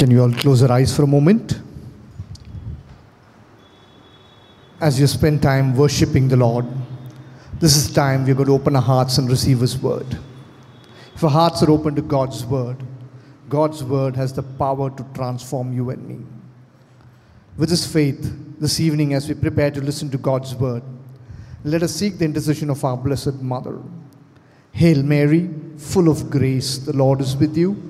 Can you all close your eyes for a moment? As you spend time worshiping the Lord, this is time we're going to open our hearts and receive His word. If our hearts are open to God's word, God's word has the power to transform you and me. With this faith, this evening, as we prepare to listen to God's word, let us seek the intercession of our Blessed Mother. Hail Mary, full of grace, the Lord is with you.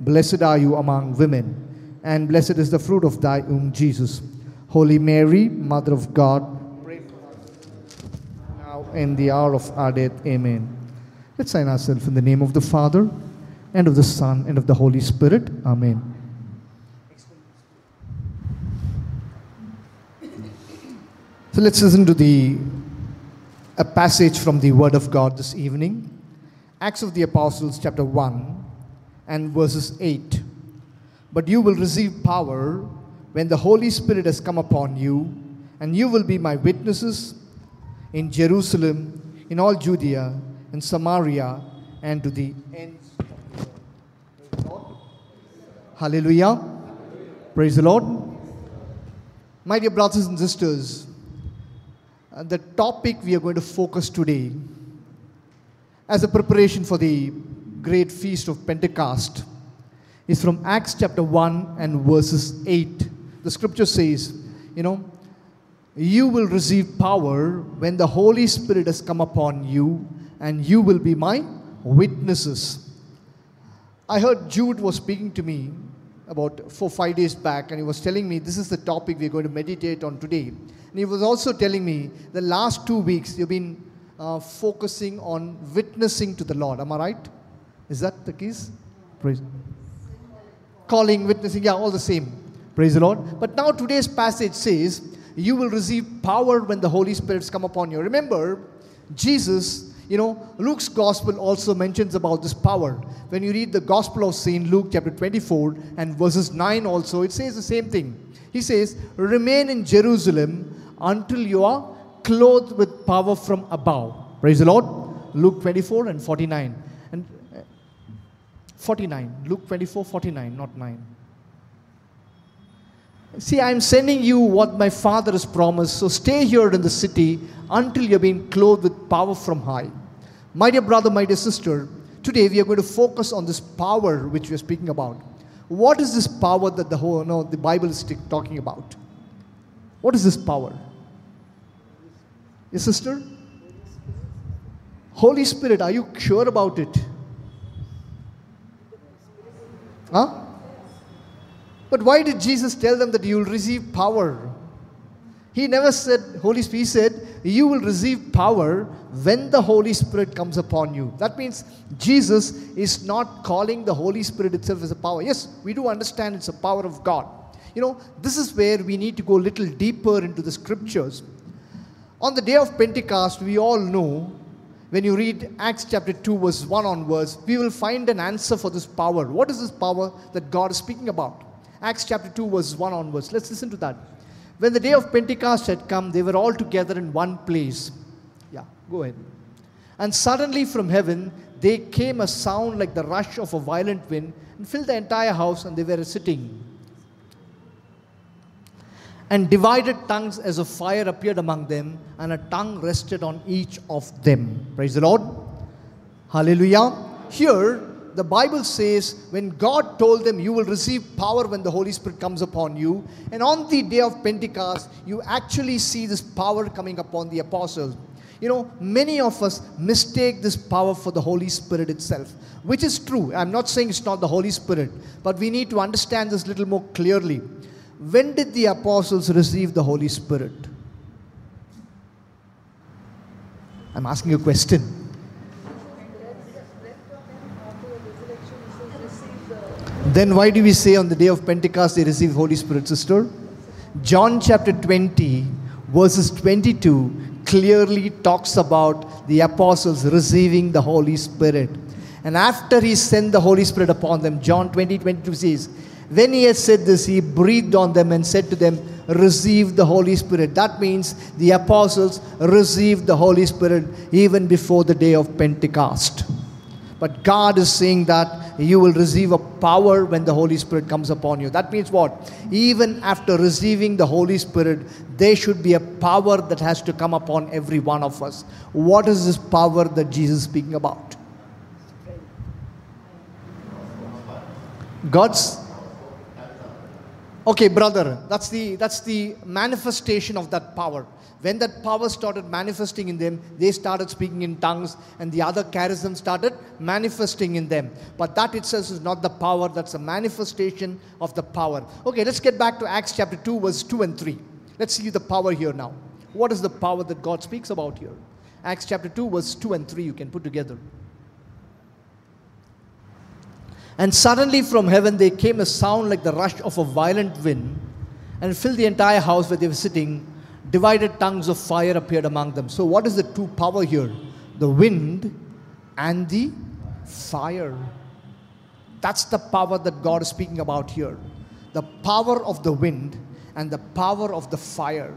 Blessed are you among women, and blessed is the fruit of thy womb, Jesus. Holy Mary, Mother of God, pray for us now in the hour of our death. Amen. Let's sign ourselves in the name of the Father, and of the Son, and of the Holy Spirit. Amen. So let's listen to the a passage from the Word of God this evening. Acts of the Apostles, chapter 1 and verses 8. But you will receive power when the Holy Spirit has come upon you, and you will be my witnesses in Jerusalem, in all Judea, in Samaria, and to the ends of the earth. Hallelujah. Praise the Lord. My dear brothers and sisters, uh, the topic we are going to focus today as a preparation for the great feast of Pentecost is from Acts chapter 1 and verses 8. The scripture says, you know, you will receive power when the Holy Spirit has come upon you, and you will be my witnesses. I heard Jude was speaking to me about four, five days back, and he was telling me this is the topic we're going to meditate on today. And he was also telling me the last two weeks you've been uh, focusing on witnessing to the Lord. Am I right? Is that the case? Praise. Calling, witnessing, yeah, all the same. Praise the Lord. But now today's passage says, You will receive power when the Holy Spirit's come upon you. Remember, Jesus, you know, Luke's gospel also mentions about this power. When you read the gospel of St. Luke, chapter 24, and verses 9 also, it says the same thing. He says, Remain in Jerusalem until you are clothed with power from above. Praise the Lord. Luke 24 and 49. And uh, 49. Luke 24, 49, not 9. See, I'm sending you what my Father has promised. So stay here in the city until you're being clothed with power from high. My dear brother, my dear sister, today we are going to focus on this power which we are speaking about. What is this power that the whole no, the Bible is talking about? What is this power? Your sister? Holy Spirit, are you sure about it? Huh? But why did Jesus tell them that you will receive power? He never said, Holy Spirit, he said, you will receive power when the Holy Spirit comes upon you. That means Jesus is not calling the Holy Spirit itself as a power. Yes, we do understand it's a power of God. You know, this is where we need to go a little deeper into the scriptures. On the day of Pentecost, we all know, when you read Acts chapter 2, verse 1 onwards, we will find an answer for this power. What is this power that God is speaking about? Acts chapter 2, verse 1 onwards. Let's listen to that. When the day of Pentecost had come, they were all together in one place. Yeah, go ahead. And suddenly from heaven there came a sound like the rush of a violent wind and filled the entire house, and they were sitting. And divided tongues as a fire appeared among them, and a tongue rested on each of them. Praise the Lord. Hallelujah. Here, the Bible says when God told them, You will receive power when the Holy Spirit comes upon you. And on the day of Pentecost, you actually see this power coming upon the apostles. You know, many of us mistake this power for the Holy Spirit itself, which is true. I'm not saying it's not the Holy Spirit, but we need to understand this little more clearly. When did the apostles receive the Holy Spirit? I'm asking a question. Then why do we say on the day of Pentecost they received Holy Spirit, sister? John chapter 20, verses 22 clearly talks about the apostles receiving the Holy Spirit. And after he sent the Holy Spirit upon them, John 20, 22 says, When he had said this, he breathed on them and said to them, Receive the Holy Spirit. That means the apostles received the Holy Spirit even before the day of Pentecost. But God is saying that you will receive a power when the Holy Spirit comes upon you. That means what? Even after receiving the Holy Spirit, there should be a power that has to come upon every one of us. What is this power that Jesus is speaking about? God's Okay, brother, that's the that's the manifestation of that power. When that power started manifesting in them, they started speaking in tongues, and the other charisms started manifesting in them. But that itself is not the power, that's a manifestation of the power. Okay, let's get back to Acts chapter 2, verse 2 and 3. Let's see the power here now. What is the power that God speaks about here? Acts chapter 2, verse 2 and 3, you can put together. And suddenly from heaven there came a sound like the rush of a violent wind and filled the entire house where they were sitting. Divided tongues of fire appeared among them. So, what is the two power here? The wind and the fire. That's the power that God is speaking about here. The power of the wind and the power of the fire.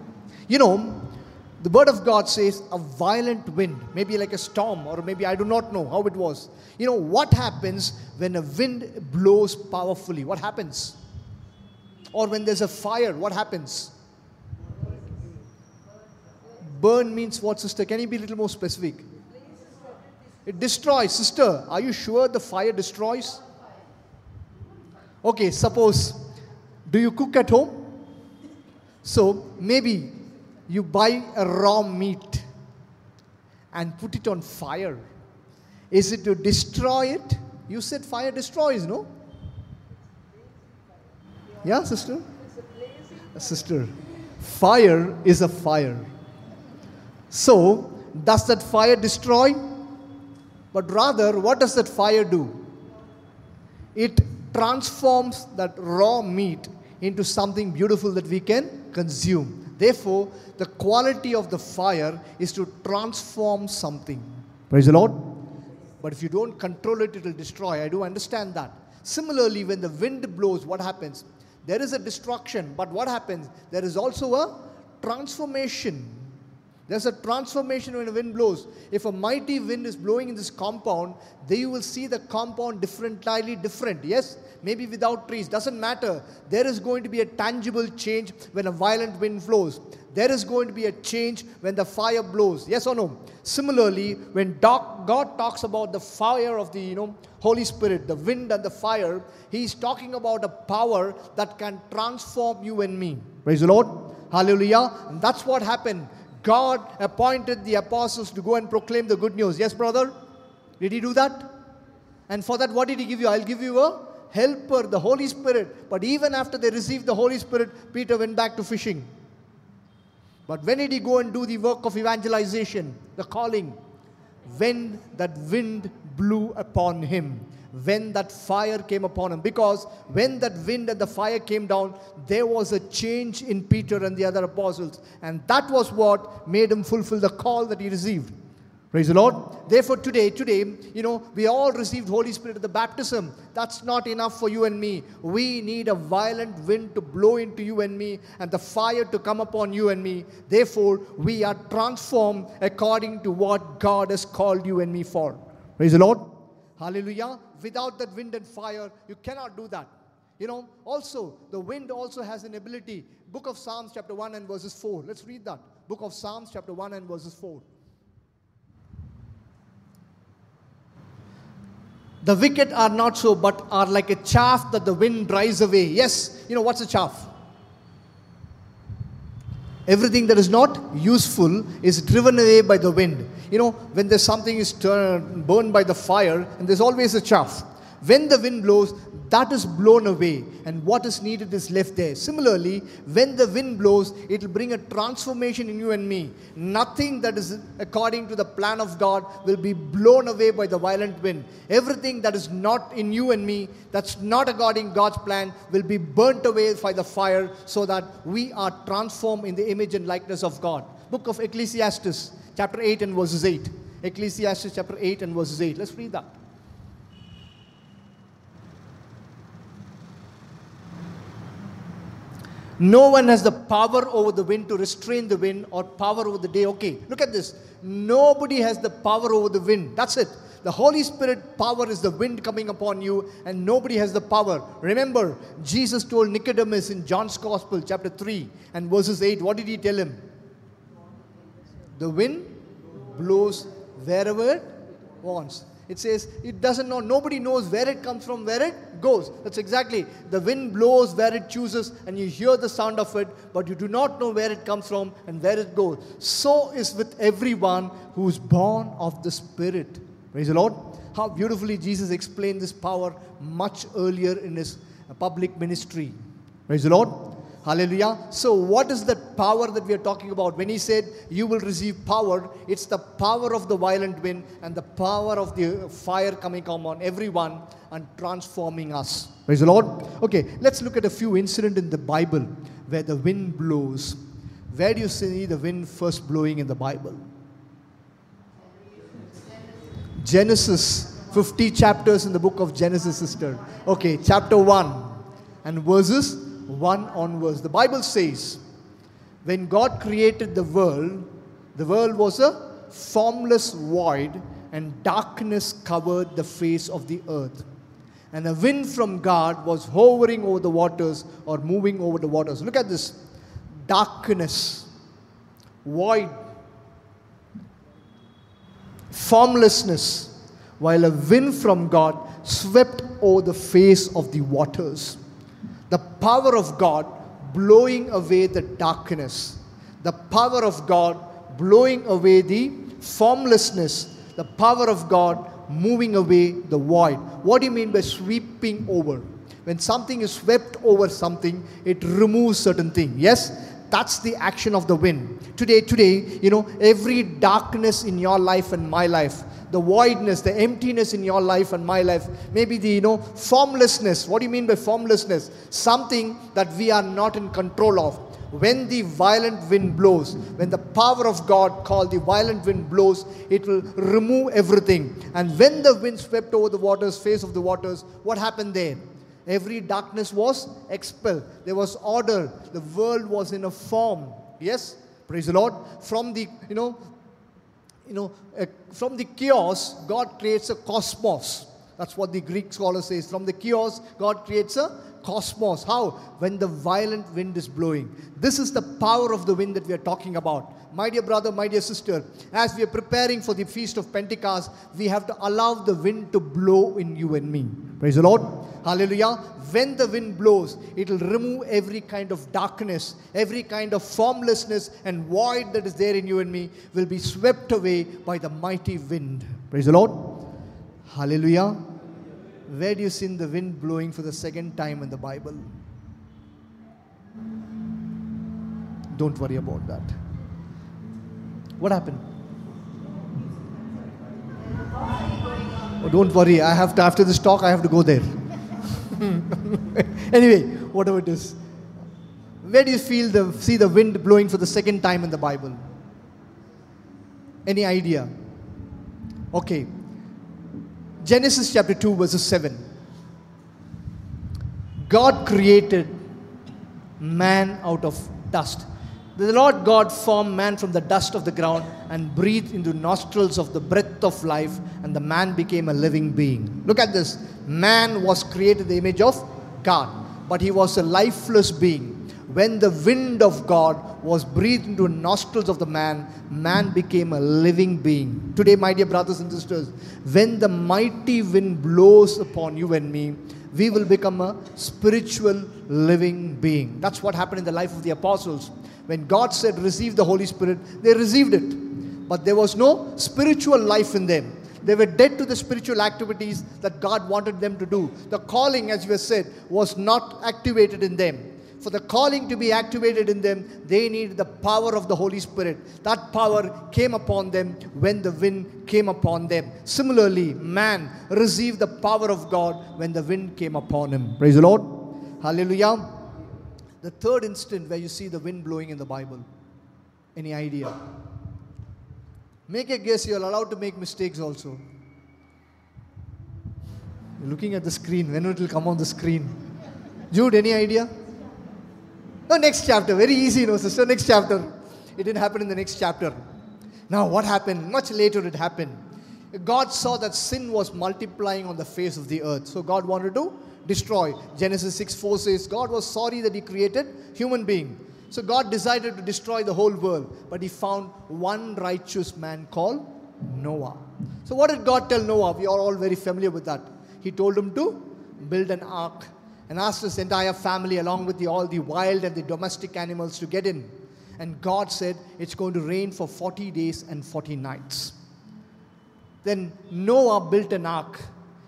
You know, the word of God says a violent wind, maybe like a storm, or maybe I do not know how it was. You know, what happens when a wind blows powerfully? What happens? Or when there's a fire, what happens? Burn means what, sister? Can you be a little more specific? It destroys, sister. Are you sure the fire destroys? Okay, suppose, do you cook at home? So maybe you buy a raw meat and put it on fire. Is it to destroy it? You said fire destroys, no? Yeah, sister? Sister, fire is a fire. So, does that fire destroy? But rather, what does that fire do? It transforms that raw meat into something beautiful that we can consume. Therefore, the quality of the fire is to transform something. Praise the Lord. But if you don't control it, it will destroy. I do understand that. Similarly, when the wind blows, what happens? There is a destruction, but what happens? There is also a transformation. There's a transformation when a wind blows. If a mighty wind is blowing in this compound, then you will see the compound different, entirely different. Yes, maybe without trees, doesn't matter. There is going to be a tangible change when a violent wind blows. There is going to be a change when the fire blows. Yes or no? Similarly, when God talks about the fire of the you know Holy Spirit, the wind and the fire, He's talking about a power that can transform you and me. Praise the Lord. Hallelujah. And that's what happened God appointed the apostles to go and proclaim the good news. Yes, brother? Did he do that? And for that, what did he give you? I'll give you a helper, the Holy Spirit. But even after they received the Holy Spirit, Peter went back to fishing. But when did he go and do the work of evangelization, the calling? When that wind blew upon him when that fire came upon him. Because when that wind and the fire came down, there was a change in Peter and the other apostles. And that was what made him fulfill the call that he received. Praise the Lord. Therefore, today, today, you know, we all received Holy Spirit at the baptism. That's not enough for you and me. We need a violent wind to blow into you and me and the fire to come upon you and me. Therefore, we are transformed according to what God has called you and me for. Praise the Lord. Hallelujah. Without that wind and fire, you cannot do that. You know, also, the wind also has an ability. Book of Psalms, chapter 1 and verses 4. Let's read that. Book of Psalms, chapter 1 and verses 4. The wicked are not so, but are like a chaff that the wind drives away. Yes, you know, what's a chaff? Everything that is not useful is driven away by the wind. You know, when there's something is turned, burned by the fire, and there's always a chaff. When the wind blows, that is blown away, and what is needed is left there. Similarly, when the wind blows, it will bring a transformation in you and me. Nothing that is according to the plan of God will be blown away by the violent wind. Everything that is not in you and me, that's not according God's plan, will be burnt away by the fire so that we are transformed in the image and likeness of God. Book of Ecclesiastes, chapter 8 and verses 8. Ecclesiastes chapter 8 and verses 8. Let's read that. No one has the power over the wind to restrain the wind or power over the day. Okay, look at this. Nobody has the power over the wind. That's it. The Holy Spirit power is the wind coming upon you, and nobody has the power. Remember, Jesus told Nicodemus in John's Gospel, chapter 3 and verses 8, what did he tell him? The wind blows wherever it wants. It says it doesn't know, nobody knows where it comes from, where it goes. That's exactly. The wind blows where it chooses, and you hear the sound of it, but you do not know where it comes from and where it goes. So is with everyone who is born of the Spirit. Praise the Lord. How beautifully Jesus explained this power much earlier in his public ministry. Praise the Lord. Hallelujah. So, what is that power that we are talking about? When he said, You will receive power, it's the power of the violent wind and the power of the fire coming on everyone and transforming us. Praise the Lord. Okay, let's look at a few incidents in the Bible where the wind blows. Where do you see the wind first blowing in the Bible? Genesis, 50 chapters in the book of Genesis, sister. Okay, chapter 1 and verses 1 onwards. The Bible says, when God created the world, the world was a formless void, and darkness covered the face of the earth. And a wind from God was hovering over the waters or moving over the waters. Look at this darkness, void, formlessness, while a wind from God swept over the face of the waters the power of God blowing away the darkness, the power of God blowing away the formlessness, the power of God moving away the void. What do you mean by sweeping over? When something is swept over something, it removes certain thing. Yes? That's the action of the wind. Today, today, you know, every darkness in your life and my life, the voidness, the emptiness in your life and my life, maybe the you know formlessness. What do you mean by formlessness? Something that we are not in control of. When the violent wind blows, when the power of God called the violent wind blows, it will remove everything. And when the wind swept over the waters, face of the waters, what happened there? Every darkness was expelled. There was order. The world was in a form. Yes? Praise the Lord. From the, you know, you know, uh, from the chaos, God creates a cosmos. That's what the Greek scholar says. From the chaos, God creates a cosmos. How? When the violent wind is blowing. This is the power of the wind that we are talking about. My dear brother, my dear sister, as we are preparing for the feast of Pentecost, we have to allow the wind to blow in you and me. Praise the Lord. Hallelujah. When the wind blows, it will remove every kind of darkness, every kind of formlessness and void that is there in you and me will be swept away by the mighty wind. Praise the Lord. Hallelujah. Where do you see the wind blowing for the second time in the Bible? Don't worry about that. What happened? Oh, don't worry. I have to after this talk. I have to go there. anyway, whatever it is. Where do you feel the see the wind blowing for the second time in the Bible? Any idea? Okay. Genesis chapter 2, verses 7. God created man out of dust. The Lord God formed man from the dust of the ground and breathed into nostrils of the breath of life, and the man became a living being. Look at this. Man was created the image of God, but he was a lifeless being. When the wind of God was breathed into the nostrils of the man, man became a living being. Today, my dear brothers and sisters, when the mighty wind blows upon you and me, we will become a spiritual living being. That's what happened in the life of the apostles. When God said, Receive the Holy Spirit, they received it. But there was no spiritual life in them. They were dead to the spiritual activities that God wanted them to do. The calling, as you have said, was not activated in them. For the calling to be activated in them, they needed the power of the Holy Spirit. That power came upon them when the wind came upon them. Similarly, man received the power of God when the wind came upon him. Praise the Lord. Hallelujah. The third instant where you see the wind blowing in the Bible. Any idea? Make a guess, you're allowed to make mistakes also. Looking at the screen, when it will come on the screen. Jude, any idea? No, next chapter. Very easy, no, sister. Next chapter. It didn't happen in the next chapter. Now, what happened? Much later it happened. God saw that sin was multiplying on the face of the earth. So God wanted to destroy. Genesis 6 4 says, God was sorry that He created human being. So God decided to destroy the whole world. But He found one righteous man called Noah. So what did God tell Noah? We are all very familiar with that. He told him to build an ark and asked his entire family, along with the, all the wild and the domestic animals, to get in. And God said, It's going to rain for 40 days and 40 nights. Then Noah built an ark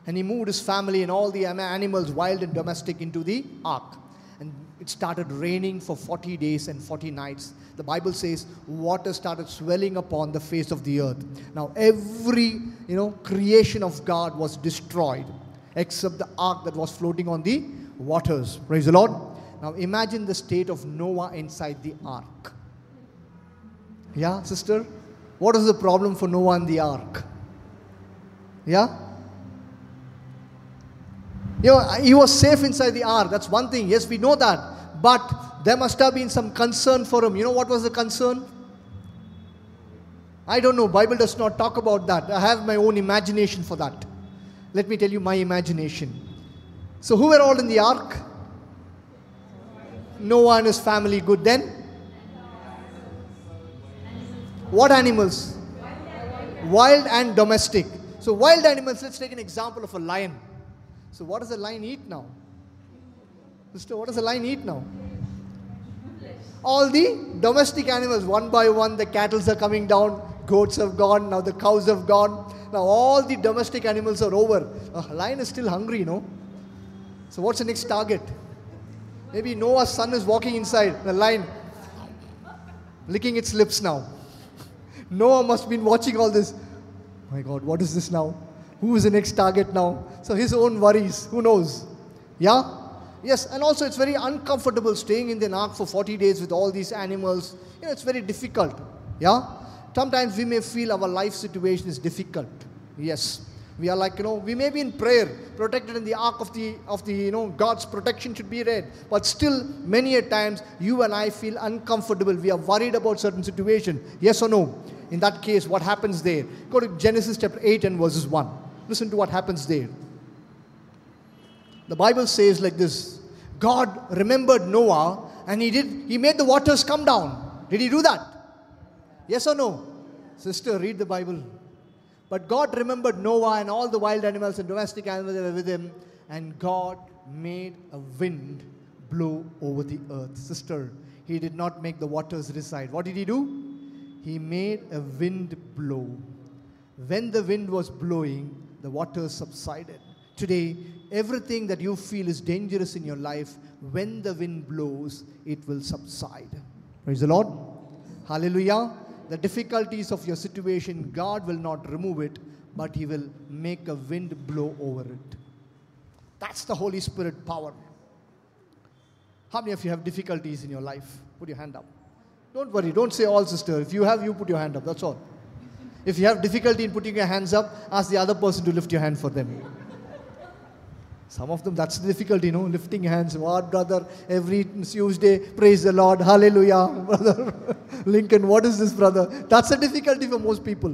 and he moved his family and all the animals, wild and domestic, into the ark. And it started raining for 40 days and 40 nights. The Bible says water started swelling upon the face of the earth. Now every you know creation of God was destroyed except the ark that was floating on the waters. Praise the Lord. Now imagine the state of Noah inside the ark. Yeah, sister? What is the problem for Noah in the ark? Yeah? You know, he was safe inside the ark. That's one thing. Yes, we know that. But there must have been some concern for him. You know what was the concern? I don't know. Bible does not talk about that. I have my own imagination for that. Let me tell you my imagination. So, who were all in the ark? Noah and his family. Good. Then? What animals? Wild and domestic. So, wild animals, let's take an example of a lion. So, what does a lion eat now? Sister, what does a lion eat now? All the domestic animals, one by one, the cattle are coming down, goats have gone, now the cows have gone. Now, all the domestic animals are over. A lion is still hungry, you know. So, what's the next target? Maybe Noah's son is walking inside the line, licking its lips now. Noah must have been watching all this. My God, what is this now? Who is the next target now? So, his own worries. Who knows? Yeah? Yes, and also it's very uncomfortable staying in the ark for 40 days with all these animals. You know, it's very difficult. Yeah? Sometimes we may feel our life situation is difficult. Yes. We are like, you know, we may be in prayer, protected in the ark of the, of the, you know, God's protection should be read. But still, many a times, you and I feel uncomfortable. We are worried about certain situation. Yes or no? In that case, what happens there? Go to Genesis chapter 8 and verses 1. Listen to what happens there. The Bible says like this God remembered Noah and he did, he made the waters come down. Did he do that? Yes or no? Sister, read the Bible. But God remembered Noah and all the wild animals and domestic animals that were with him, and God made a wind blow over the earth. Sister, He did not make the waters reside. What did He do? He made a wind blow. When the wind was blowing, the waters subsided. Today, everything that you feel is dangerous in your life, when the wind blows, it will subside. Praise the Lord. Hallelujah the difficulties of your situation, God will not remove it, but He will make a wind blow over it. That's the Holy Spirit power. How many of you have difficulties in your life? Put your hand up. Don't worry, don't say all, sister. If you have, you put your hand up. That's all. If you have difficulty in putting your hands up, ask the other person to lift your hand for them. Some of them, that's the difficulty, you know, lifting hands. What, brother? Every Tuesday, praise the Lord, hallelujah, brother. Lincoln, what is this, brother? That's the difficulty for most people.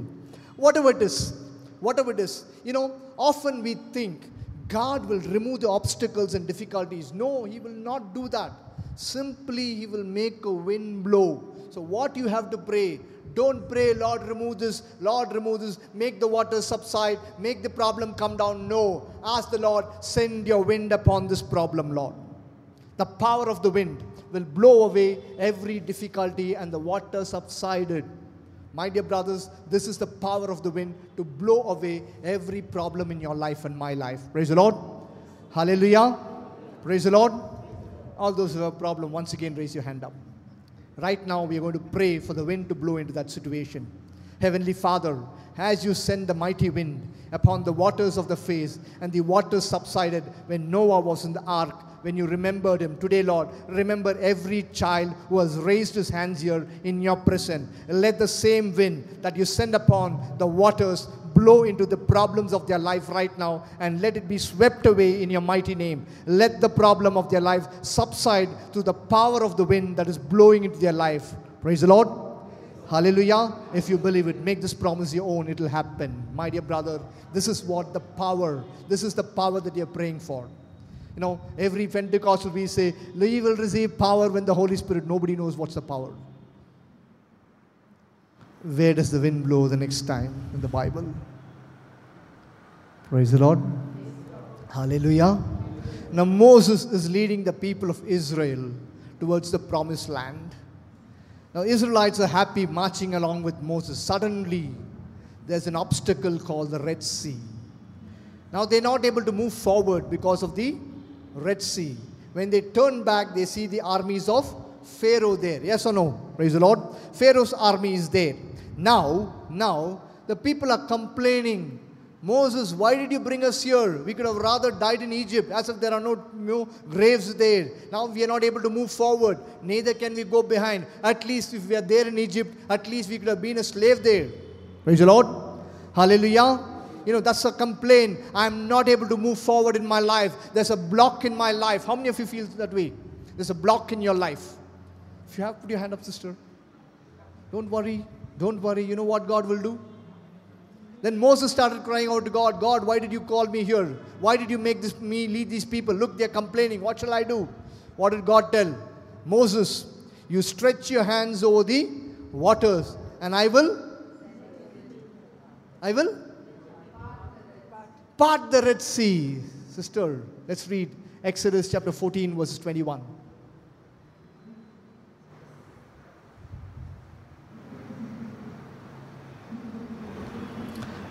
Whatever it is, whatever it is, you know, often we think God will remove the obstacles and difficulties. No, He will not do that. Simply, He will make a wind blow. So, what you have to pray, don't pray, Lord, remove this, Lord, remove this, make the water subside, make the problem come down. No. Ask the Lord, send your wind upon this problem, Lord. The power of the wind will blow away every difficulty, and the water subsided. My dear brothers, this is the power of the wind to blow away every problem in your life and my life. Praise the Lord. Hallelujah. Praise the Lord. All those who have a problem, once again raise your hand up. Right now, we are going to pray for the wind to blow into that situation. Heavenly Father, as you send the mighty wind upon the waters of the face, and the waters subsided when Noah was in the ark, when you remembered him. Today, Lord, remember every child who has raised his hands here in your presence. Let the same wind that you send upon the waters blow into the problems of their life right now and let it be swept away in your mighty name. Let the problem of their life subside through the power of the wind that is blowing into their life. Praise the Lord. Hallelujah. If you believe it, make this promise your own, it will happen. My dear brother, this is what the power, this is the power that you're praying for. You know, every Pentecostal we say, we will receive power when the Holy Spirit. Nobody knows what's the power. Where does the wind blow the next time in the Bible? Praise the Lord. Hallelujah. Now Moses is leading the people of Israel towards the promised land. Now Israelites are happy marching along with Moses. Suddenly, there's an obstacle called the Red Sea. Now they're not able to move forward because of the Red Sea. When they turn back, they see the armies of Pharaoh there. Yes or no? Praise the Lord. Pharaoh's army is there. Now, now, the people are complaining. Moses, why did you bring us here? We could have rather died in Egypt, as if there are no, no graves there. Now we are not able to move forward. Neither can we go behind. At least if we are there in Egypt, at least we could have been a slave there. Praise the Lord. Hallelujah. You know, that's a complaint. I'm not able to move forward in my life. There's a block in my life. How many of you feel that way? There's a block in your life. If you have, put your hand up, sister. Don't worry. Don't worry, you know what God will do? Then Moses started crying out to God, God, why did you call me here? Why did you make this, me lead these people? Look, they're complaining. What shall I do? What did God tell? Moses, you stretch your hands over the waters, and I will. I will part the Red Sea. Sister, let's read Exodus chapter 14, verses 21.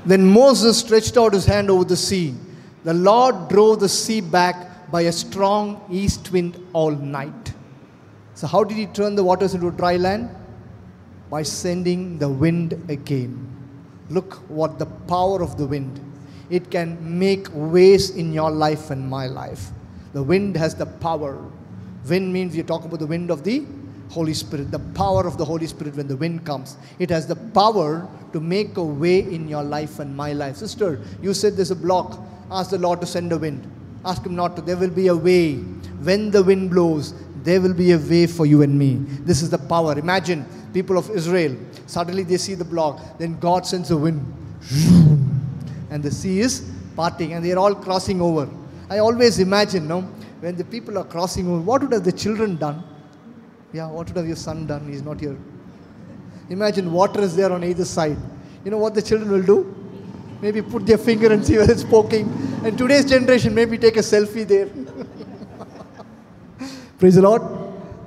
Then Moses stretched out his hand over the sea. The Lord drove the sea back by a strong east wind all night. So, how did he turn the waters into dry land? By sending the wind again. Look what the power of the wind. It can make ways in your life and my life. The wind has the power. Wind means you talk about the wind of the Holy Spirit, the power of the Holy Spirit when the wind comes. It has the power to make a way in your life and my life. Sister, you said there's a block. Ask the Lord to send a wind. Ask Him not to. There will be a way. When the wind blows, there will be a way for you and me. This is the power. Imagine people of Israel. Suddenly they see the block. Then God sends a wind. And the sea is parting and they're all crossing over. I always imagine, no, when the people are crossing over, what would have the children done? Yeah, what would have your son done? He's not here. Imagine water is there on either side. You know what the children will do? Maybe put their finger and see where it's poking. And today's generation, maybe take a selfie there. Praise the Lord.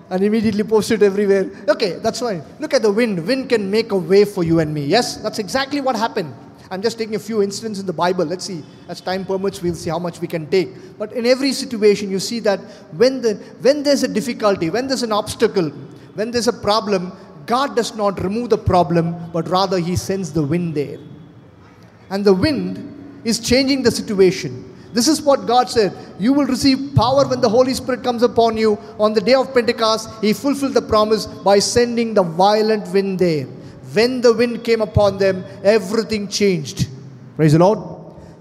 And immediately post it everywhere. Okay, that's fine. Look at the wind. Wind can make a way for you and me. Yes, that's exactly what happened. I'm just taking a few instances in the Bible. Let's see. As time permits, we'll see how much we can take. But in every situation, you see that when, the, when there's a difficulty, when there's an obstacle, when there's a problem, God does not remove the problem, but rather He sends the wind there. And the wind is changing the situation. This is what God said. You will receive power when the Holy Spirit comes upon you. On the day of Pentecost, He fulfilled the promise by sending the violent wind there. When the wind came upon them, everything changed. Praise the Lord.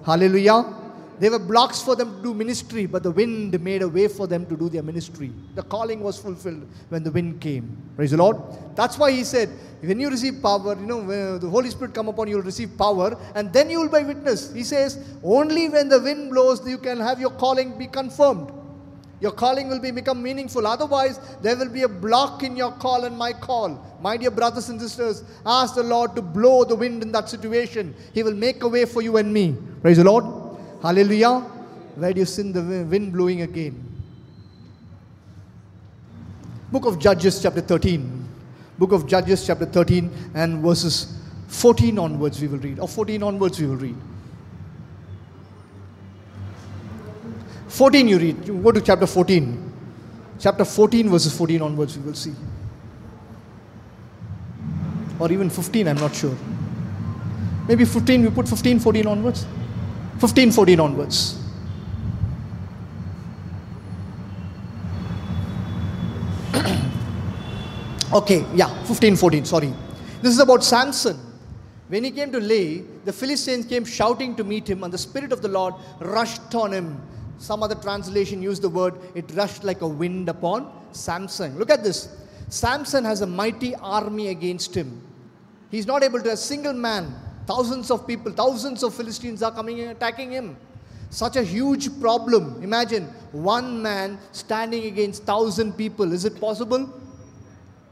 Hallelujah. There were blocks for them to do ministry, but the wind made a way for them to do their ministry. The calling was fulfilled when the wind came. Praise the Lord. That's why he said, when you receive power, you know, when the Holy Spirit come upon you, you'll receive power, and then you will be witness. He says, only when the wind blows, you can have your calling be confirmed. Your calling will be become meaningful. Otherwise, there will be a block in your call and my call. My dear brothers and sisters, ask the Lord to blow the wind in that situation. He will make a way for you and me. Praise the Lord. Hallelujah. Where do you see the wind blowing again? Book of Judges, chapter 13. Book of Judges, chapter 13, and verses 14 onwards we will read, or 14 onwards we will read. 14 you read. You go to chapter 14. Chapter 14, verses 14 onwards, we will see. Or even 15, I'm not sure. Maybe 15, we put 15, 14 onwards. 15, 14 onwards. okay, yeah, 15, 14, sorry. This is about Samson. When he came to Lehi, the Philistines came shouting to meet him, and the Spirit of the Lord rushed on him. Some other translation use the word, it rushed like a wind upon Samson. Look at this. Samson has a mighty army against him. He's not able to, a single man, thousands of people, thousands of Philistines are coming and attacking him. Such a huge problem. Imagine one man standing against thousand people. Is it possible?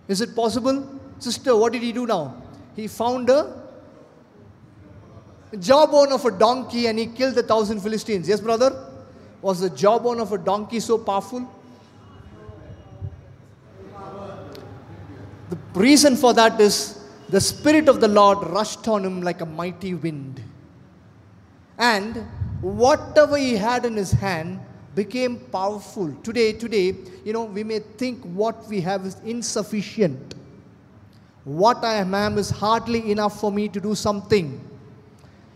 Is it possible? Sister, what did he do now? He found a jawbone of a donkey and he killed the thousand Philistines. Yes, brother? Was the jawbone of a donkey so powerful? The reason for that is the Spirit of the Lord rushed on him like a mighty wind. And whatever he had in his hand became powerful. Today, today, you know, we may think what we have is insufficient. What I am is hardly enough for me to do something.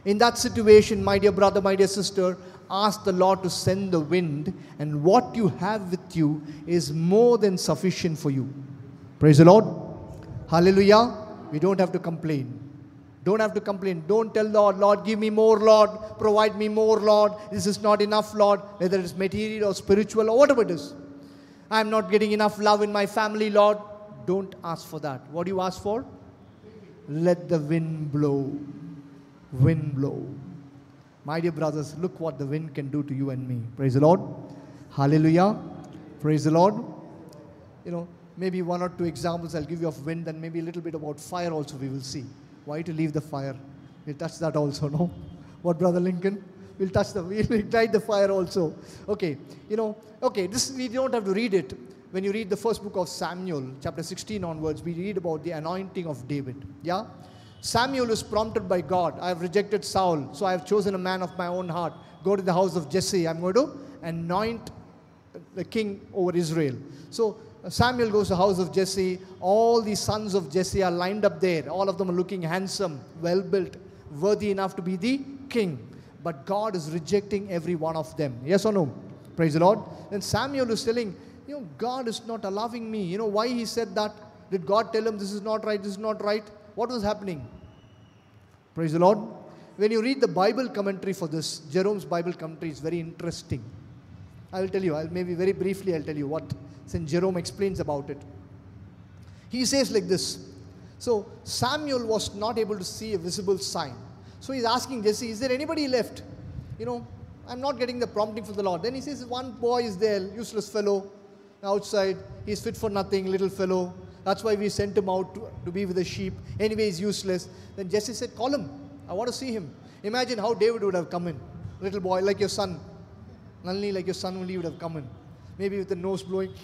In that situation, my dear brother, my dear sister, ask the Lord to send the wind, and what you have with you is more than sufficient for you. Praise the Lord. Hallelujah. We don't have to complain. Don't have to complain. Don't tell the Lord, Lord, give me more, Lord. Provide me more, Lord. This is not enough, Lord. Whether it's material or spiritual or whatever it is. I'm not getting enough love in my family, Lord. Don't ask for that. What do you ask for? Let the wind blow. Wind blow. My dear brothers, look what the wind can do to you and me. Praise the Lord. Hallelujah. Praise the Lord. You know, maybe one or two examples I'll give you of wind and maybe a little bit about fire also we will see. Why to leave the fire? We'll touch that also, no? What, Brother Lincoln? We'll touch the, we'll ignite the fire also. Okay, you know, okay, this we don't have to read it. When you read the first book of Samuel, chapter 16 onwards, we read about the anointing of David. Yeah? Samuel is prompted by God. I have rejected Saul, so I have chosen a man of my own heart. Go to the house of Jesse. I'm going to anoint the king over Israel. So uh, Samuel goes to the house of Jesse. All the sons of Jesse are lined up there. All of them are looking handsome, well built, worthy enough to be the king. But God is rejecting every one of them. Yes or no? Praise the Lord. Then Samuel is telling, you know, God is not allowing me. You know why he said that? Did God tell him this is not right, this is not right? What was happening? Praise the Lord. When you read the Bible commentary for this, Jerome's Bible commentary is very interesting. I will tell you, I'll maybe very briefly I'll tell you what St. Jerome explains about it. He says like this. So Samuel was not able to see a visible sign. So he's asking Jesse, is there anybody left? You know, I'm not getting the prompting from the Lord. Then he says, one boy is there, useless fellow, outside. He's fit for nothing, little fellow. That's why we sent him out to, to be with the sheep. Anyway, he's useless. Then Jesse said, call him. I want to see him. Imagine how David would have come in. Little boy, like your son. Only like your son only would have come in maybe with the nose blowing.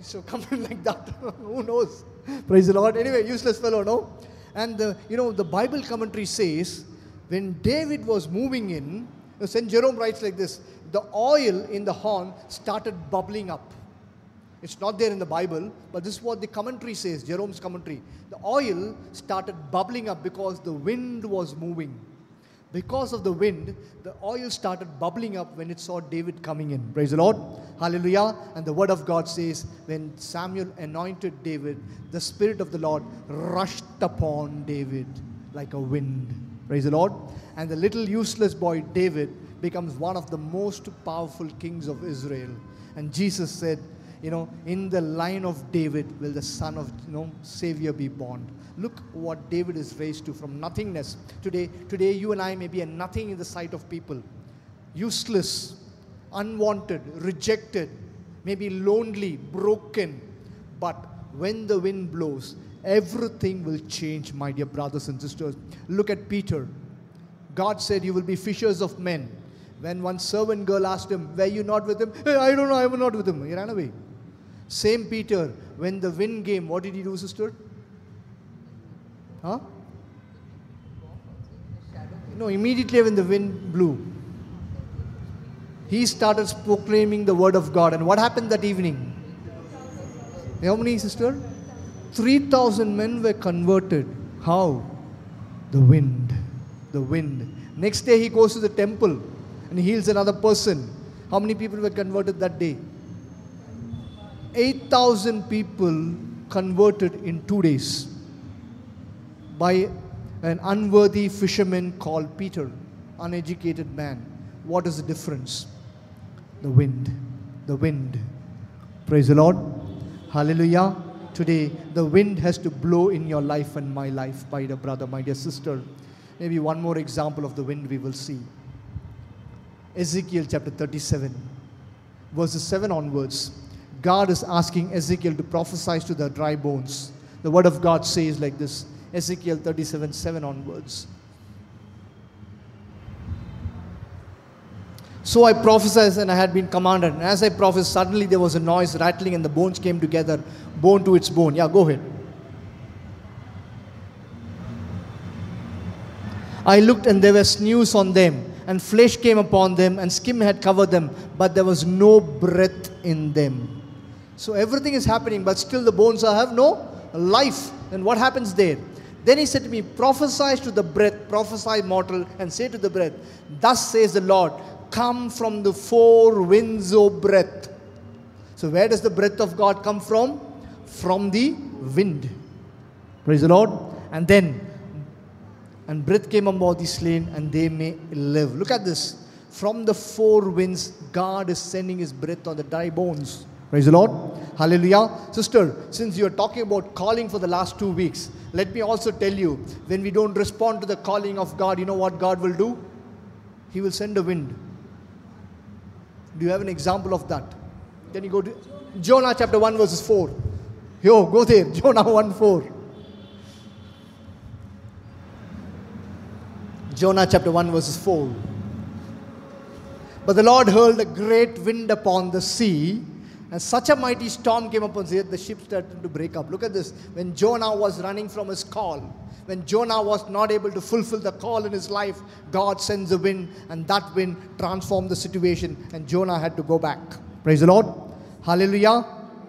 So come in like that. Who knows? Praise the Lord. Anyway, useless fellow, no? And the, you know, the Bible commentary says when David was moving in, St. Jerome writes like this the oil in the horn started bubbling up. It's not there in the Bible, but this is what the commentary says, Jerome's commentary. The oil started bubbling up because the wind was moving. Because of the wind, the oil started bubbling up when it saw David coming in. Praise the Lord. Hallelujah. And the word of God says, when Samuel anointed David, the Spirit of the Lord rushed upon David like a wind. Praise the Lord. And the little useless boy David becomes one of the most powerful kings of Israel. And Jesus said, you know, in the line of David will the son of you know, Savior be born. Look what David is raised to from nothingness. Today, today you and I may be a nothing in the sight of people. Useless, unwanted, rejected, maybe lonely, broken. But when the wind blows, everything will change, my dear brothers and sisters. Look at Peter. God said, You will be fishers of men. When one servant girl asked him, Were you not with him? Hey, I don't know, I was not with him. He ran away. Same Peter, when the wind came, what did he do, sister? Huh? No, immediately when the wind blew, he started proclaiming the word of God. And what happened that evening? How many, sister? 3,000 men were converted. How? The wind. The wind. Next day he goes to the temple and heals another person. How many people were converted that day? 8,000 people converted in two days by an unworthy fisherman called Peter, uneducated man. What is the difference? The wind. The wind. Praise the Lord. Hallelujah. Today, the wind has to blow in your life and my life, my dear brother, my dear sister. Maybe one more example of the wind we will see. Ezekiel chapter 37, verses 7 onwards. God is asking Ezekiel to prophesy to the dry bones. The word of God says like this Ezekiel 37, 7 onwards. So I prophesied and I had been commanded. And as I prophesied, suddenly there was a noise rattling and the bones came together, bone to its bone. Yeah, go ahead. I looked and there were sinews on them, and flesh came upon them, and skin had covered them, but there was no breath in them. So everything is happening, but still the bones have no life. And what happens there? Then he said to me, Prophesy to the breath, prophesy mortal, and say to the breath, Thus says the Lord, come from the four winds, O breath. So, where does the breath of God come from? From the wind. Praise the Lord. And then, and breath came upon the slain, and they may live. Look at this. From the four winds, God is sending his breath on the dry bones. Praise the Lord. Hallelujah. Sister, since you're talking about calling for the last two weeks, let me also tell you when we don't respond to the calling of God, you know what God will do? He will send a wind. Do you have an example of that? Can you go to Jonah chapter 1, verses 4? Yo, go there. Jonah 1 4. Jonah chapter 1, verses 4. But the Lord hurled a great wind upon the sea, and such a mighty storm came upon earth, the ship started to break up. Look at this. When Jonah was running from his call, when Jonah was not able to fulfill the call in his life, God sends a wind, and that wind transformed the situation, and Jonah had to go back. Praise the Lord. Hallelujah.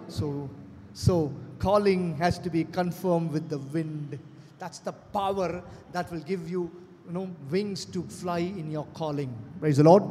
So, so calling has to be confirmed with the wind. That's the power that will give you, you know, wings to fly in your calling. Praise the Lord.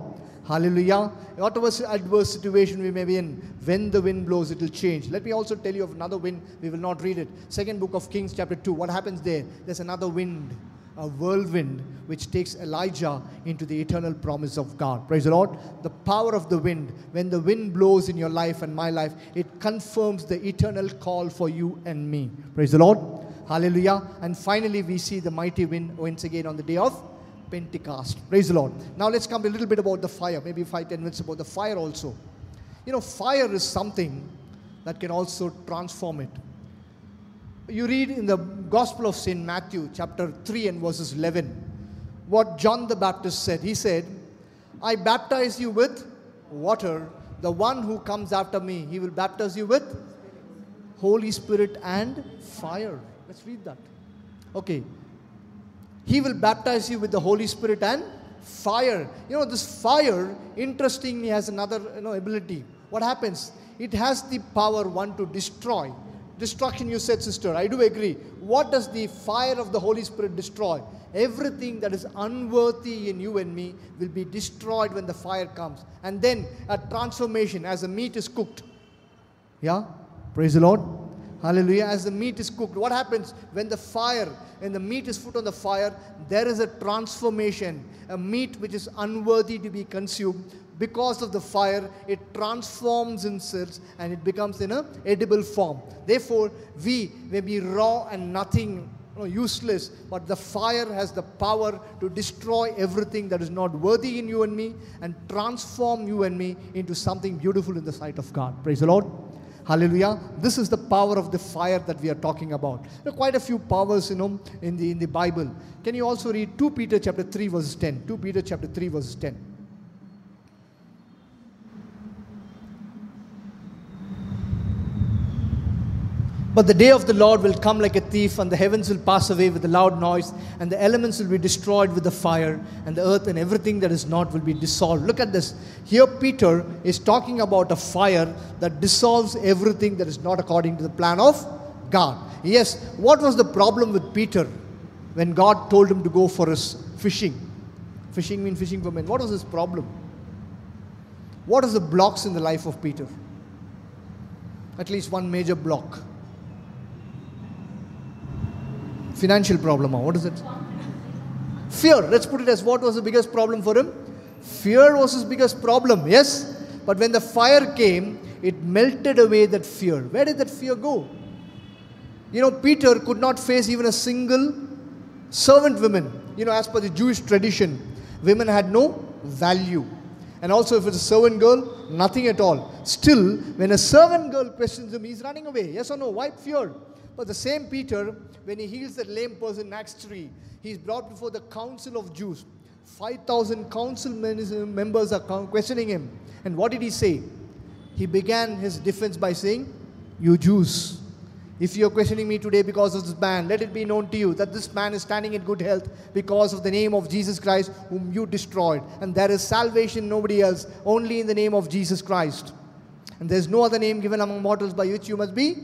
Hallelujah. Whatever adverse situation we may be in, when the wind blows, it will change. Let me also tell you of another wind. We will not read it. Second book of Kings, chapter 2. What happens there? There's another wind, a whirlwind, which takes Elijah into the eternal promise of God. Praise the Lord. The power of the wind, when the wind blows in your life and my life, it confirms the eternal call for you and me. Praise the Lord. Hallelujah. And finally, we see the mighty wind once again on the day of Pentecost. Praise the Lord. Now let's come a little bit about the fire, maybe five, ten minutes about the fire also. You know, fire is something that can also transform it. You read in the Gospel of St. Matthew, chapter 3 and verses 11, what John the Baptist said. He said, I baptize you with water. The one who comes after me, he will baptize you with Holy Spirit and fire. Let's read that. Okay, he will baptize you with the Holy Spirit and fire. You know, this fire, interestingly, has another you know, ability. What happens? It has the power, one, to destroy. Destruction, you said, sister. I do agree. What does the fire of the Holy Spirit destroy? Everything that is unworthy in you and me will be destroyed when the fire comes. And then a transformation as the meat is cooked. Yeah? Praise the Lord. Hallelujah. As the meat is cooked, what happens when the fire, when the meat is put on the fire, there is a transformation. A meat which is unworthy to be consumed. Because of the fire, it transforms itself and it becomes in a edible form. Therefore, we may be raw and nothing know, useless, but the fire has the power to destroy everything that is not worthy in you and me and transform you and me into something beautiful in the sight of God. Praise the Lord. Hallelujah. This is the power of the fire that we are talking about. There are quite a few powers, you know, in the in the Bible. Can you also read 2 Peter chapter 3, verse 10? 2 Peter chapter 3, verse 10. But the day of the Lord will come like a thief, and the heavens will pass away with a loud noise, and the elements will be destroyed with the fire, and the earth and everything that is not will be dissolved. Look at this. Here, Peter is talking about a fire that dissolves everything that is not according to the plan of God. Yes, what was the problem with Peter when God told him to go for his fishing? Fishing means fishing for men. What was his problem? What is the blocks in the life of Peter? At least one major block financial problem. Ah. What is it? Fear. Let's put it as what was the biggest problem for him? Fear was his biggest problem, yes? But when the fire came, it melted away that fear. Where did that fear go? You know, Peter could not face even a single servant woman. You know, as per the Jewish tradition, women had no value. And also, if it's a servant girl, nothing at all. Still, when a servant girl questions him, he's running away. Yes or no? Why fear? But the same Peter, when he heals that lame person in Acts 3, he's brought before the council of Jews. 5,000 council uh, members are questioning him. And what did he say? He began his defense by saying, You Jews, if you are questioning me today because of this man, let it be known to you that this man is standing in good health because of the name of Jesus Christ, whom you destroyed. And there is salvation, nobody else, only in the name of Jesus Christ. And there is no other name given among mortals by which you must be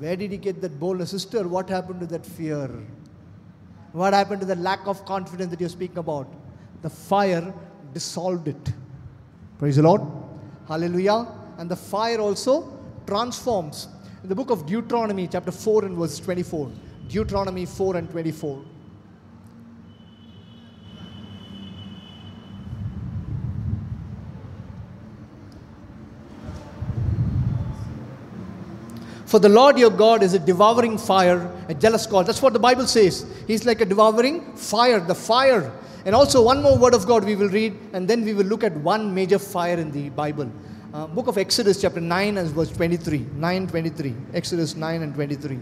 where did he get that boldness? Sister, what happened to that fear? What happened to the lack of confidence that you're speaking about? The fire dissolved it. Praise the Lord. Hallelujah. And the fire also transforms. In the book of Deuteronomy, chapter 4 and verse 24. Deuteronomy 4 and 24. For the Lord your God is a devouring fire, a jealous God. That's what the Bible says. He's like a devouring fire, the fire. And also, one more word of God we will read, and then we will look at one major fire in the Bible. Uh, book of Exodus, chapter 9 and verse 23. 9 23. Exodus 9 and 23.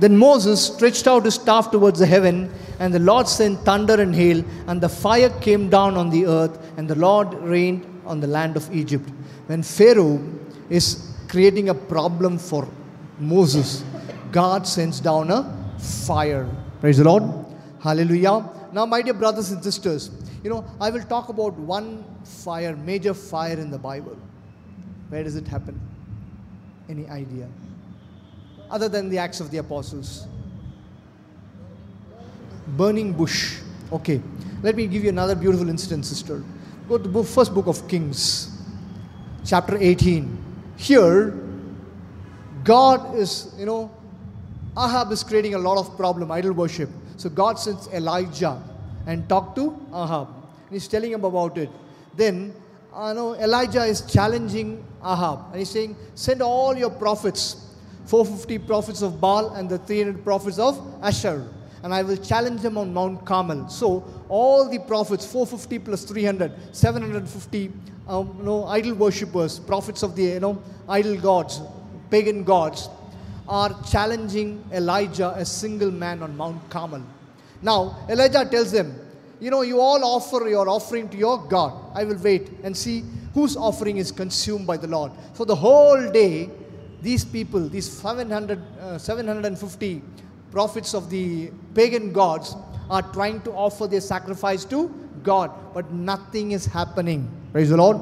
Then Moses stretched out his staff towards the heaven, and the Lord sent thunder and hail, and the fire came down on the earth, and the Lord rained on the land of Egypt when Pharaoh is creating a problem for Moses, God sends down a fire. Praise the Lord. Hallelujah. Now, my dear brothers and sisters, you know, I will talk about one fire, major fire in the Bible. Where does it happen? Any idea? Other than the Acts of the Apostles. Burning bush. Okay. Let me give you another beautiful incident, sister. Go to the first book of Kings chapter 18. Here, God is, you know, Ahab is creating a lot of problem, idol worship. So God sends Elijah and talk to Ahab. And He's telling him about it. Then, uh, I know Elijah is challenging Ahab and he's saying, send all your prophets, 450 prophets of Baal and the 300 prophets of Asher and I will challenge them on Mount Carmel. So all the prophets, 450 plus 300, 750, um, you know, idol worshippers, prophets of the you know idol gods, pagan gods, are challenging Elijah, a single man on Mount Carmel. Now Elijah tells them, you know, you all offer your offering to your God. I will wait and see whose offering is consumed by the Lord. So the whole day, these people, these 700, uh, 750 prophets of the pagan gods are trying to offer their sacrifice to God, but nothing is happening. Praise the Lord.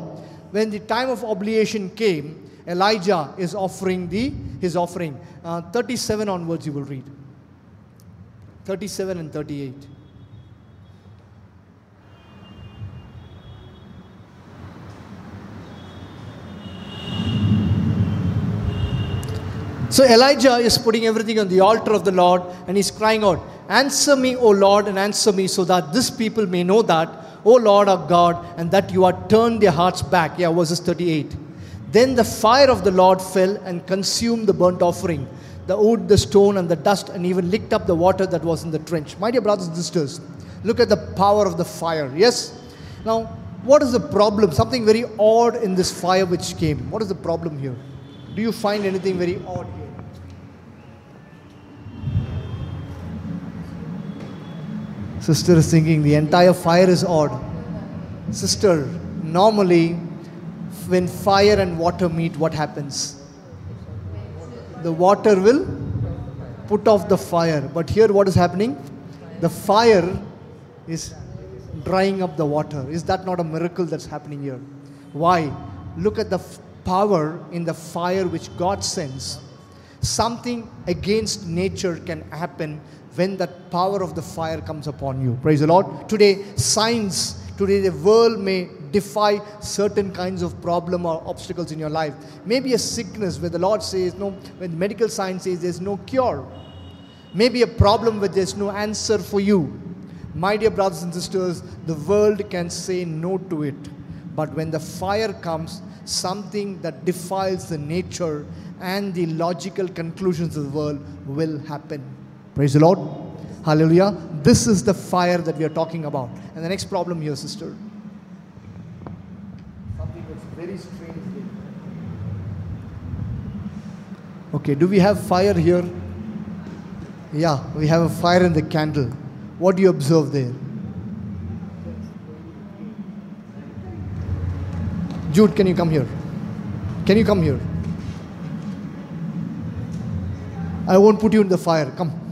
When the time of oblation came, Elijah is offering the his offering. Uh, 37 onwards, you will read. 37 and 38. So Elijah is putting everything on the altar of the Lord and he's crying out, Answer me, O Lord, and answer me so that this people may know that, O Lord our God, and that you are turned their hearts back. Yeah, verses 38. Then the fire of the Lord fell and consumed the burnt offering, the wood, the stone, and the dust, and even licked up the water that was in the trench. My dear brothers and sisters, look at the power of the fire. Yes? Now, what is the problem? Something very odd in this fire which came. What is the problem here? Do you find anything very odd here? Sister is thinking the entire fire is odd. Sister, normally when fire and water meet, what happens? The water will put off the fire. But here, what is happening? The fire is drying up the water. Is that not a miracle that's happening here? Why? Look at the f- power in the fire which God sends. Something against nature can happen when that power of the fire comes upon you. Praise the Lord. Today, science, today the world may defy certain kinds of problem or obstacles in your life. Maybe a sickness where the Lord says no, when medical science says there's no cure. Maybe a problem where there's no answer for you. My dear brothers and sisters, the world can say no to it. But when the fire comes, something that defiles the nature and the logical conclusions of the world will happen. Praise the Lord. Hallelujah. This is the fire that we are talking about. And the next problem here, sister. Something that's very strange. Okay, do we have fire here? Yeah, we have a fire in the candle. What do you observe there? Jude, can you come here? Can you come here? I won't put you in the fire. Come.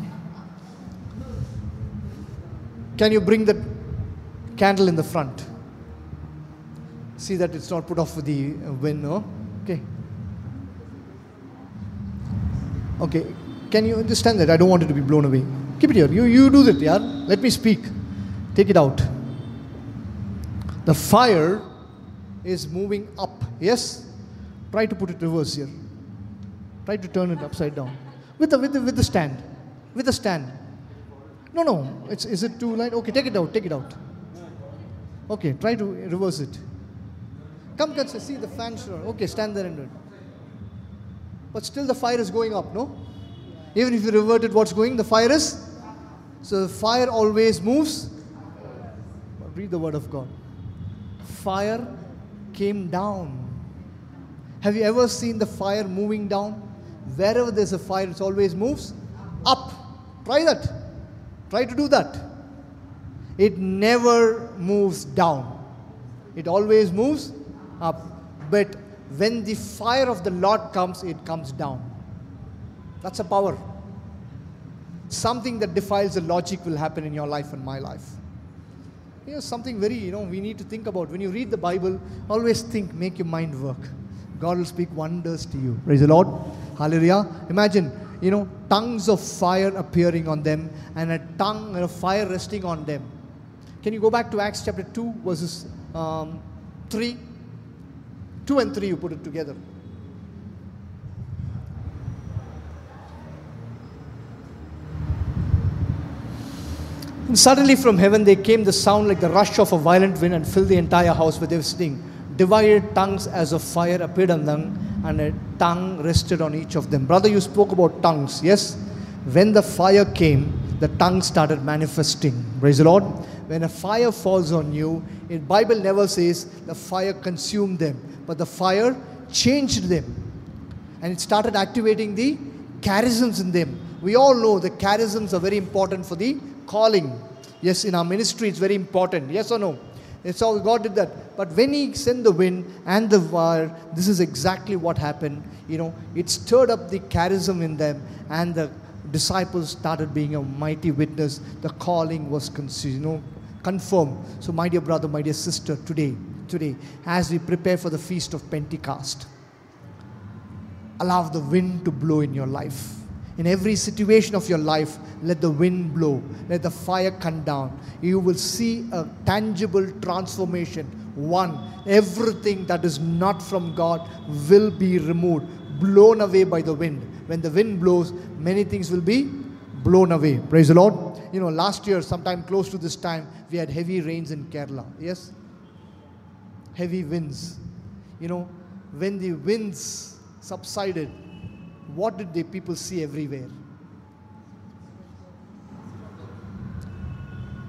Can you bring the candle in the front? See that it's not put off with the uh, wind, no? Okay. Okay. Can you understand that? I don't want it to be blown away. Keep it here. You, you do that, yeah? Let me speak. Take it out. The fire is moving up. Yes? Try to put it reverse here. Try to turn it upside down. With the, with the, with the stand. With the stand. No, no. It's, is it too light? Okay, take it out. Take it out. Okay, try to reverse it. Come, come, see the fan. Sure. Okay, stand there and do it. But still the fire is going up, no? Even if you revert it, what's going? The fire is. So the fire always moves. Read the word of God. Fire came down. Have you ever seen the fire moving down? Wherever there's a fire, it always moves up. Try that. Try to do that. It never moves down. It always moves up. But when the fire of the Lord comes, it comes down. That's a power. Something that defiles the logic will happen in your life and my life. Know, something very, you know, we need to think about. When you read the Bible, always think, make your mind work. God will speak wonders to you. Praise the Lord. Hallelujah. Imagine, you know, tongues of fire appearing on them and a tongue and a fire resting on them. Can you go back to Acts chapter 2, verses um, 3? 2 and 3, you put it together. And suddenly from heaven there came the sound like the rush of a violent wind and filled the entire house where they were sitting. Divided tongues as of fire appeared on them, and a tongue rested on each of them. Brother, you spoke about tongues, yes? When the fire came, the tongue started manifesting. Praise the Lord. When a fire falls on you, the Bible never says the fire consumed them, but the fire changed them. And it started activating the charisms in them. We all know the charisms are very important for the calling. Yes, in our ministry, it's very important. Yes or no? It's all God did that. But when He sent the wind and the fire, this is exactly what happened. You know, it stirred up the charism in them, and the disciples started being a mighty witness. The calling was, you know, confirmed. So, my dear brother, my dear sister, today, today, as we prepare for the feast of Pentecost, allow the wind to blow in your life. In every situation of your life, let the wind blow, let the fire come down. You will see a tangible transformation. One, everything that is not from God will be removed, blown away by the wind. When the wind blows, many things will be blown away. Praise the Lord. You know, last year, sometime close to this time, we had heavy rains in Kerala. Yes? Heavy winds. You know, when the winds subsided, what did the people see everywhere?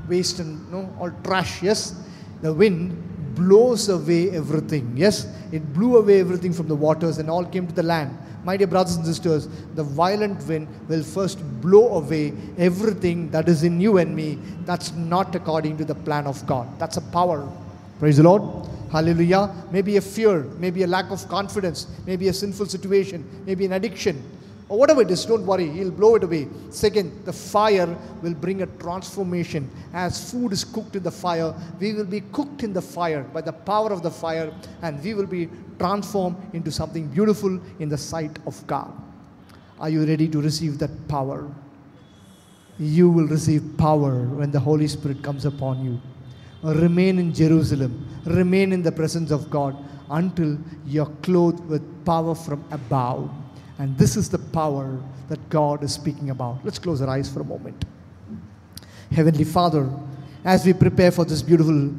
Waste and know, all trash, yes? The wind blows away everything, yes? It blew away everything from the waters and all came to the land. My dear brothers and sisters, the violent wind will first blow away everything that is in you and me that's not according to the plan of God. That's a power. Praise the Lord. Hallelujah. Maybe a fear, maybe a lack of confidence, maybe a sinful situation, maybe an addiction, or whatever it is, don't worry, He'll blow it away. Second, the fire will bring a transformation. As food is cooked in the fire, we will be cooked in the fire by the power of the fire, and we will be transformed into something beautiful in the sight of God. Are you ready to receive that power? You will receive power when the Holy Spirit comes upon you. Remain in Jerusalem, remain in the presence of God until you're clothed with power from above. And this is the power that God is speaking about. Let's close our eyes for a moment. Heavenly Father, as we prepare for this beautiful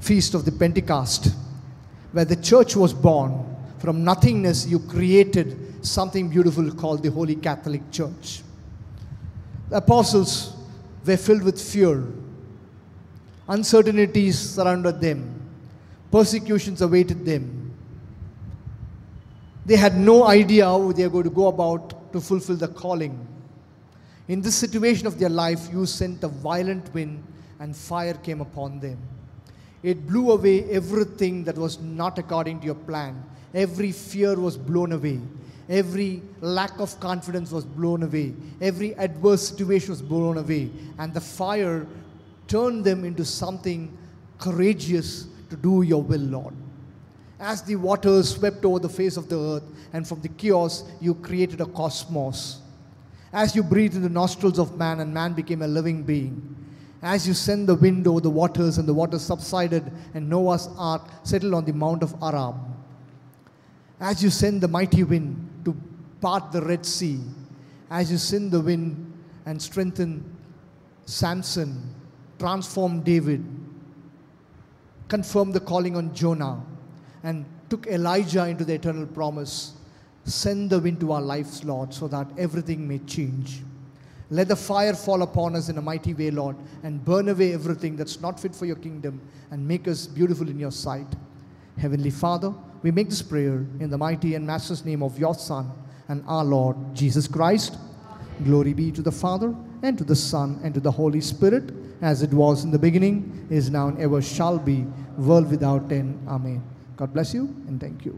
feast of the Pentecost, where the church was born, from nothingness, you created something beautiful called the Holy Catholic Church. The apostles were filled with fear, uncertainties surrounded them, persecutions awaited them. They had no idea how they are going to go about to fulfill the calling. In this situation of their life, you sent a violent wind and fire came upon them. It blew away everything that was not according to your plan. Every fear was blown away. Every lack of confidence was blown away. Every adverse situation was blown away. And the fire turned them into something courageous to do your will, Lord as the waters swept over the face of the earth, and from the chaos you created a cosmos. As you breathed in the nostrils of man, and man became a living being. As you sent the wind over the waters, and the waters subsided, and Noah's ark settled on the Mount of Aram. As you send the mighty wind to part the Red Sea, as you send the wind and strengthen Samson, transform David, confirm the calling on Jonah, and took Elijah into the eternal promise. Send the wind to our lives, Lord, so that everything may change. Let the fire fall upon us in a mighty way, Lord, and burn away everything that's not fit for your kingdom and make us beautiful in your sight. Heavenly Father, we make this prayer in the mighty and master's name of your Son and our Lord Jesus Christ. Glory be to the Father, and to the Son, and to the Holy Spirit, as it was in the beginning, is now, and ever shall be, world without end. Amen. God bless you and thank you.